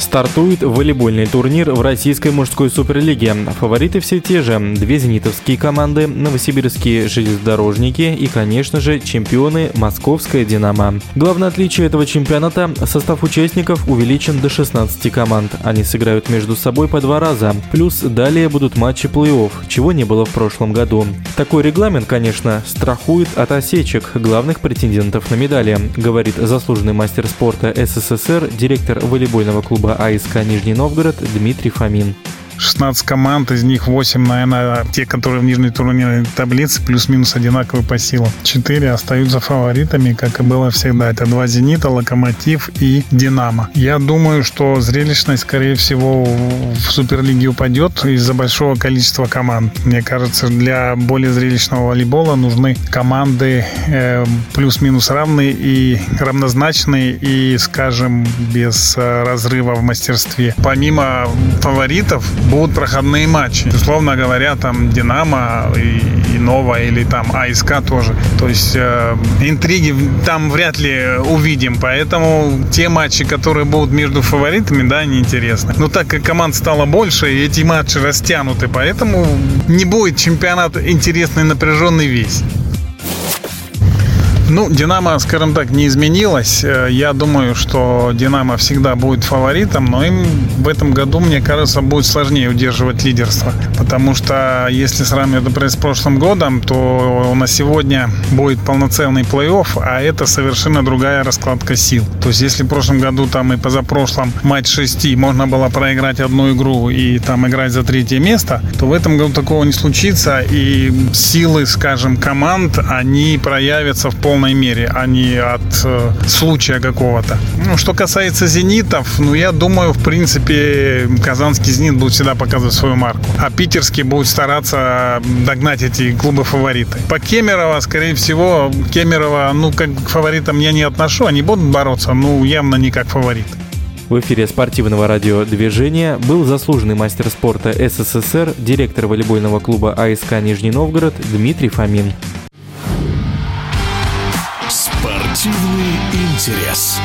Стартует волейбольный турнир в российской мужской суперлиге. Фавориты все те же. Две зенитовские команды, новосибирские железнодорожники и, конечно же, чемпионы Московская «Динамо». Главное отличие этого чемпионата – состав участников увеличен до 16 команд. Они сыграют между собой по два раза. Плюс далее будут матчи плей-офф, чего не было в прошлом году. Такой регламент, конечно, страхует от осечек главных претендентов на медали, говорит заслуженный мастер спорта СССР, директор волейбольного клуба АСК Нижний Новгород Дмитрий Фомин. 16 команд, из них 8, наверное, те, которые в нижней турнирной таблице, плюс-минус одинаковые по силам. 4 остаются фаворитами, как и было всегда. Это два «Зенита», «Локомотив» и «Динамо». Я думаю, что зрелищность, скорее всего, в Суперлиге упадет из-за большого количества команд. Мне кажется, для более зрелищного волейбола нужны команды э, плюс-минус равные и равнозначные и, скажем, без э, разрыва в мастерстве. Помимо фаворитов, будут проходные матчи. Условно говоря, там Динамо и, и Нова или там АСК тоже. То есть э, интриги там вряд ли увидим. Поэтому те матчи, которые будут между фаворитами, да, неинтересны. Но так как команд стало больше, и эти матчи растянуты, поэтому не будет чемпионат интересный, напряженный весь. Ну, Динамо, скажем так, не изменилась. Э, я думаю, что Динамо всегда будет фаворитом, но им в этом году, мне кажется, будет сложнее удерживать лидерство. Потому что если сравнивать, например, с прошлым годом, то на сегодня будет полноценный плей-офф, а это совершенно другая раскладка сил. То есть если в прошлом году там и позапрошлом матч шести можно было проиграть одну игру и там играть за третье место, то в этом году такого не случится. И силы, скажем, команд, они проявятся в полном полной мере, а не от э, случая какого-то. Ну, что касается «Зенитов», ну, я думаю, в принципе, казанский «Зенит» будет всегда показывать свою марку. А питерский будет стараться догнать эти клубы-фавориты. По Кемерово, скорее всего, Кемерово, ну, как к фаворитам я не отношу, они будут бороться, ну, явно не как фаворит. В эфире спортивного радиодвижения был заслуженный мастер спорта СССР, директор волейбольного клуба АСК Нижний Новгород Дмитрий Фомин. Спортивный интерес.